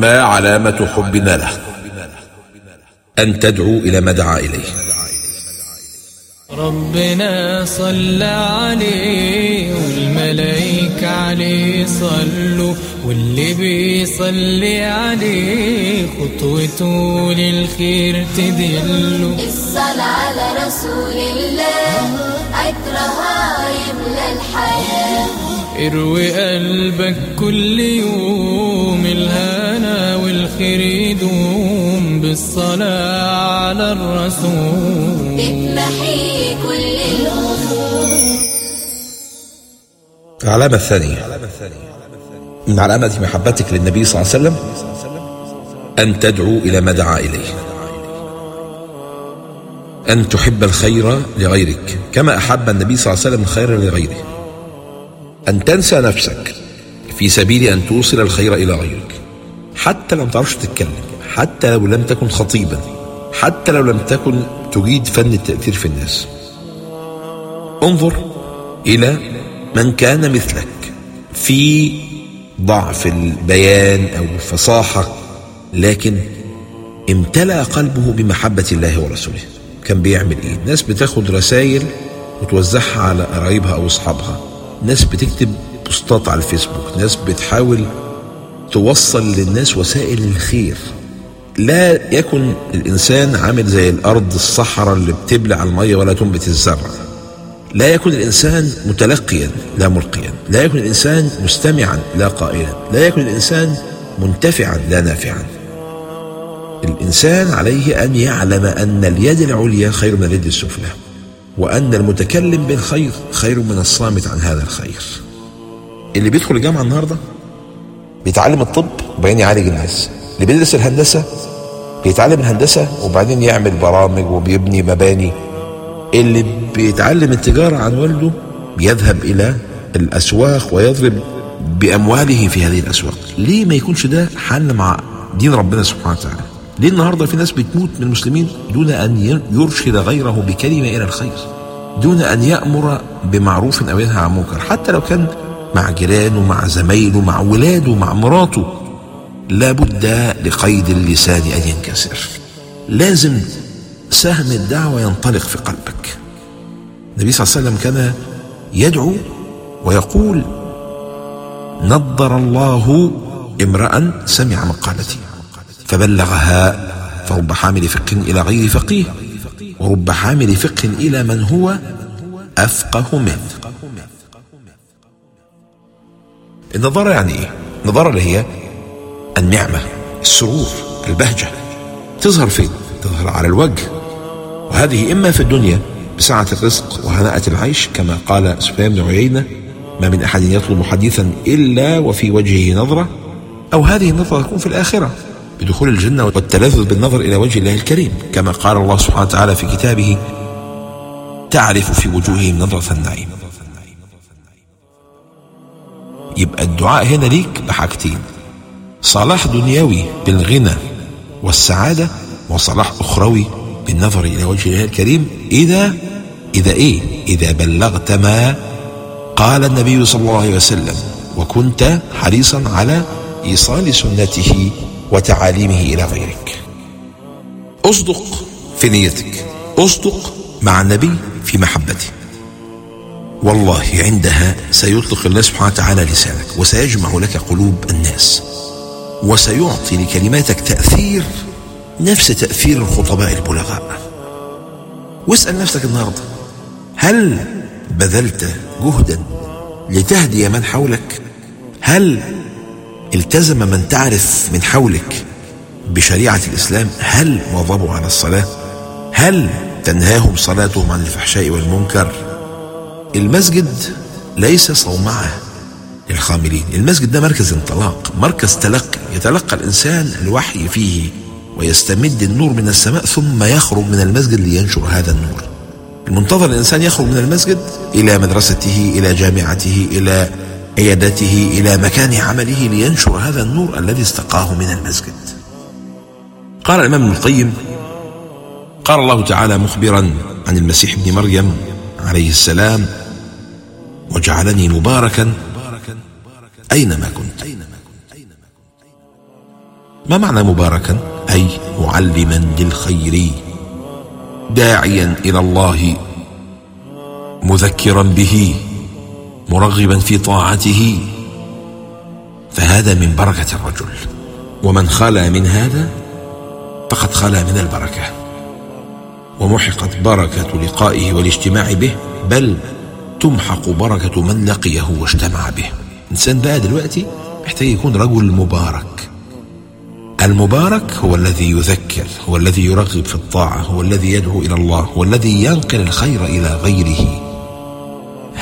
ما علامة حبنا له. أن تدعو إلى ما دعا إليه. ربنا صلى عليه والملائكة عليه صلوا واللي بيصلي عليه خطوته للخير تدله الصلاة على رسول الله عطرها يملى الحياة. اروي قلبك كل يوم الهنا والخير يدوم بالصلاة على الرسول. بتمحي كل الهموم العلامة الثانية. من علامة محبتك للنبي صلى الله عليه وسلم أن تدعو إلى ما دعا إليه. أن تحب الخير لغيرك كما أحب النبي صلى الله عليه وسلم الخير لغيره. أن تنسى نفسك في سبيل أن توصل الخير إلى غيرك. حتى لو ما تعرفش تتكلم حتى لو لم تكن خطيبا حتى لو لم تكن تجيد فن التأثير في الناس. انظر إلى من كان مثلك في ضعف البيان أو الفصاحة لكن امتلأ قلبه بمحبة الله ورسوله. كان بيعمل إيه؟ ناس بتاخد رسائل وتوزعها على قرايبها أو أصحابها. ناس بتكتب بوستات على الفيسبوك ناس بتحاول توصل للناس وسائل الخير. لا يكن الإنسان عامل زي الأرض الصحراء اللي بتبلع المية ولا تنبت الزرع. لا يكن الإنسان متلقيا لا ملقيا. لا يكن الإنسان مستمعا لا قائلا. لا يكن الإنسان منتفعا لا نافعا. الإنسان عليه أن يعلم أن اليد العليا خير من اليد السفلى. وأن المتكلم بالخير خير من الصامت عن هذا الخير. اللي بيدخل الجامعة النهاردة بيتعلم الطب وبعدين يعالج الناس. اللي بيدرس الهندسة بيتعلم الهندسة وبعدين يعمل برامج وبيبني مباني. اللي بيتعلم التجارة عن والده بيذهب إلى الأسواق ويضرب بأمواله في هذه الأسواق. ليه ما يكونش ده حل مع دين ربنا سبحانه وتعالى؟ ليه النهارده في ناس بتموت من المسلمين؟ دون أن يرشد غيره بكلمة إلى الخير. دون أن يأمر بمعروف أو ينهى عن منكر. حتى لو كان مع جيرانه مع زمايله مع ولاده مع مراته لابد لقيد اللسان أن ينكسر. لازم سهم الدعوة ينطلق في قلبك. النبي صلى الله عليه وسلم كان يدعو ويقول نضر الله امرأ سمع مقالتي. فبلغها فرب حامل فقه إلى غير فقيه ورب حامل فقه إلى من هو أفقه منه النظارة يعني إيه؟ النظارة اللي هي النعمة السرور البهجة تظهر فين؟ تظهر على الوجه وهذه إما في الدنيا بسعة الرزق وهناءة العيش كما قال سفيان بن عيينة ما من أحد يطلب حديثا إلا وفي وجهه نظرة أو هذه النظرة تكون في الآخرة بدخول الجنة والتلذذ بالنظر إلى وجه الله الكريم. كما قال الله سبحانه وتعالى في كتابه تعرف في وجوههم نظرة النعيم. يبقى الدعاء هنا ليك بحاجتين. صلاح دنيوي بالغنى والسعادة وصلاح أخروي بالنظر إلى وجه الله الكريم. إذا إذا إيه؟ إذا بلغت ما قال النبي صلى الله عليه وسلم وكنت حريصا على إيصال سنته. وتعاليمه إلى غيرك. أصدق في نيتك. أصدق مع النبي في محبته. والله عندها سيطلق الله سبحانه وتعالى لسانك وسيجمع لك قلوب الناس وسيعطي لكلماتك تأثير نفس تأثير الخطباء البلغاء. واسأل نفسك النهارده هل بذلت جهدا لتهدي من حولك؟ هل التزم من تعرف من حولك بشريعة الإسلام هل واظبوا على الصلاة؟ هل تنهاهم صلاتهم عن الفحشاء والمنكر؟ المسجد ليس صومعة للخاملين. المسجد ده مركز انطلاق مركز تلقي. يتلقى الإنسان الوحي فيه ويستمد النور من السماء ثم يخرج من المسجد لينشر هذا النور. المنتظر الإنسان يخرج من المسجد إلى مدرسته إلى جامعته إلى عيادته إلى مكان عمله لينشر هذا النور الذي استقاه من المسجد. قال الإمام ابن القيم قال الله تعالى مخبرا عن المسيح ابن مريم عليه السلام وجعلني مباركا أينما كنت ما معنى مباركا؟ أي معلما للخير داعيا إلى الله مذكرا به. مرغبا في طاعته فهذا من بركة الرجل. ومن خلا من هذا فقد خلا من البركة. ومحقت بركة لقائه والاجتماع به بل تمحق بركة من لقيه واجتمع به. إنسان بقى دلوقتي محتاج يكون رجل مبارك. المبارك هو الذي يذكر هو الذي يرغب في الطاعة هو الذي يدعو إلى الله هو الذي ينقل الخير إلى غيره.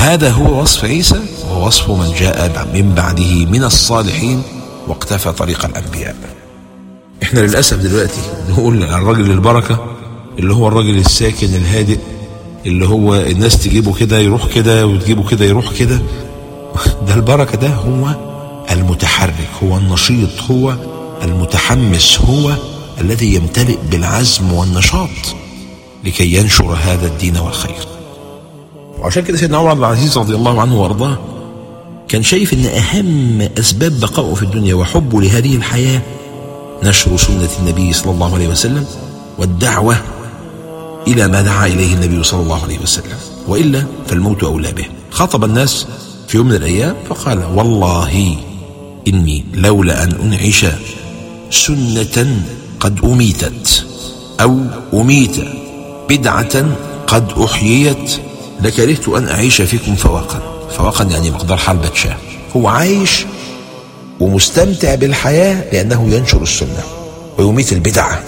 هذا هو وصف عيسى ووصف من جاء من بعده من الصالحين واقتفى طريق الأنبياء. إحنا للأسف دلوقتي نقول الراجل البركة اللي هو الراجل الساكن الهادئ اللي هو الناس تجيبه كده يروح كده وتجيبه كده يروح كده. ده البركة ده هو المتحرك هو النشيط هو المتحمس هو الذي يمتلئ بالعزم والنشاط لكي ينشر هذا الدين والخير. وعشان كده سيدنا عمر بن العزيز رضي الله عنه وارضاه كان شايف إن أهم أسباب بقائه في الدنيا وحبه لهذه الحياة نشر سنة النبي صلى الله عليه وسلم والدعوة إلى ما دعا إليه النبي صلى الله عليه وسلم وإلا فالموت أولى به. خاطب الناس في يوم من الأيام فقال والله إني لولا أن أنعش سنة قد أميتت أو أميت بدعة قد أحييت لكرهت أن أعيش فيكم فواقا. فواقا يعني مقدار حلبة شاه هو عايش ومستمتع بالحياة لأنه ينشر السنة ويميت البدعه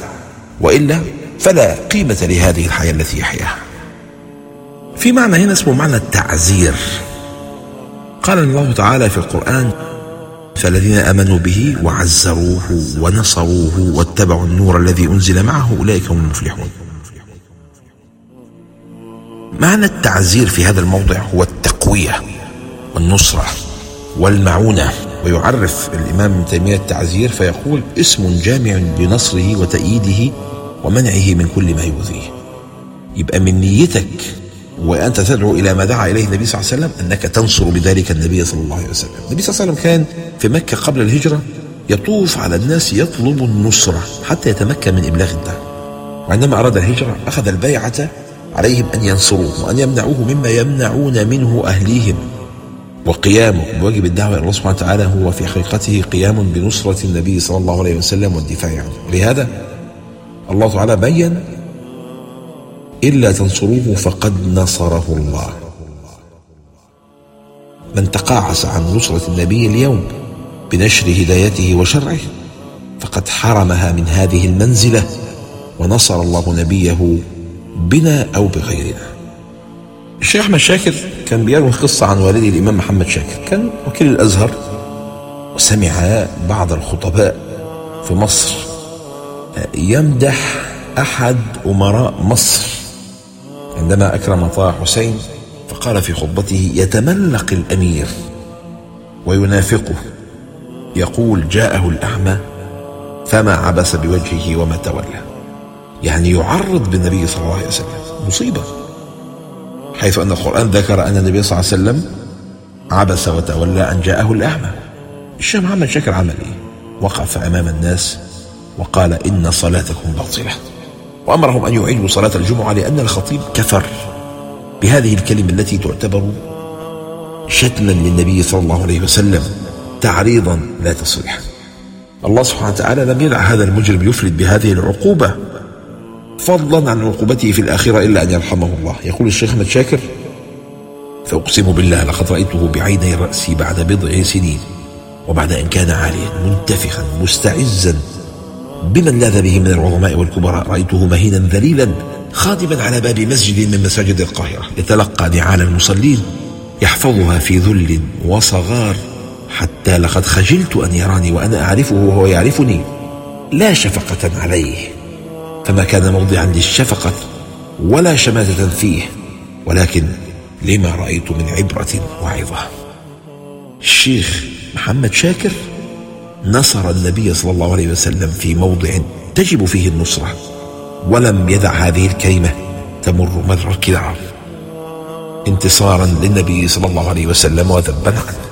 وإلا فلا قيمة لهذه الحياة التي يحياها. في معنى هنا اسمه معنى التعزير. قال الله تعالى في القرآن فالذين آمنوا به وعزروه ونصروه واتبعوا النور الذي أنزل معه أولئك هم المفلحون. معنى التعزير في هذا الموضع هو التقوية والنصرة والمعونة. ويعرف الإمام ابن تيمية التعزير فيقول اسم جامع لنصره وتأييده ومنعه من كل ما يؤذيه. يبقى من نيتك وأنت تدعو إلى ما دعا إليه النبي صلى الله عليه وسلم أنك تنصر بذلك النبي صلى الله عليه وسلم. النبي صلى الله عليه وسلم كان في مكة قبل الهجرة يطوف على الناس يطلب النصرة حتى يتمكن من إبلاغ الدعوة. وعندما أراد الهجرة أخذ البيعة عليهم أن ينصروه وأن يمنعوه مما يمنعون منه أهليهم. وقيامه بواجب الدعوة إلى الله سبحانه وتعالى هو في حقيقته قيام بنصرة النبي صلى الله عليه وسلم والدفاع عنه. لهذا الله تعالى بين إلا تنصروه فقد نصره الله. من تقاعس عن نصرة النبي اليوم بنشر هدايته وشرعه فقد حرمها من هذه المنزلة ونصر الله نبيه بنا أو بغيرنا الشيخ أحمد شاكر كان بيروي قصة عن والده الإمام محمد شاكر. كان وكيل الأزهر وسمع بعض الخطباء في مصر. يمدح أحد أمراء مصر. عندما أكرم طه حسين فقال في خطبته يتملق الأمير وينافقه. يقول جاءه الأعمى فما عبس بوجهه وما تولى. يعني يعرض بالنبي صلى الله عليه وسلم. مصيبة. حيث أن القرآن ذكر أن النبي صلى الله عليه وسلم عبس وتولى أن جاءه الأعمى. شاكر عمل إيه وقف أمام الناس وقال إن صلاتكم باطلة. وأمرهم أن يعيدوا صلاة الجمعة لأن الخطيب كفر بهذه الكلمة التي تعتبر شتما للنبي صلى الله عليه وسلم تعريضا لا تصريحا الله سبحانه وتعالى لم يدع هذا المجرم يفلت بهذه العقوبة. فضلا عن عقوبته في الآخرة إلا أن يرحمه الله. يقول الشيخ أحمد شاكر فأقسم بالله لقد رأيته بعيني رأسي بعد بضع سنين وبعد أن كان عاليا منتفخا مستعزا. بمن لاذ به من العظماء والكبراء؟ رأيته مهينا ذليلا خادما على باب مسجد من مساجد القاهرة. يتلقى نعال المصلين يحفظها في ذل وصغار. حتى لقد خجلت أن يراني وأنا أعرفه وهو يعرفني لا شفقة عليه. فما كان موضعا للشفقة ولا شماتة فيه ولكن لما رأيت من عبرة وعظة الشيخ محمد شاكر نصر النبي صلى الله عليه وسلم في موضع تجب فيه النصرة ولم يدع هذه الكلمة تمر مر الكرام انتصارا للنبي صلى الله عليه وسلم وذبا عنه.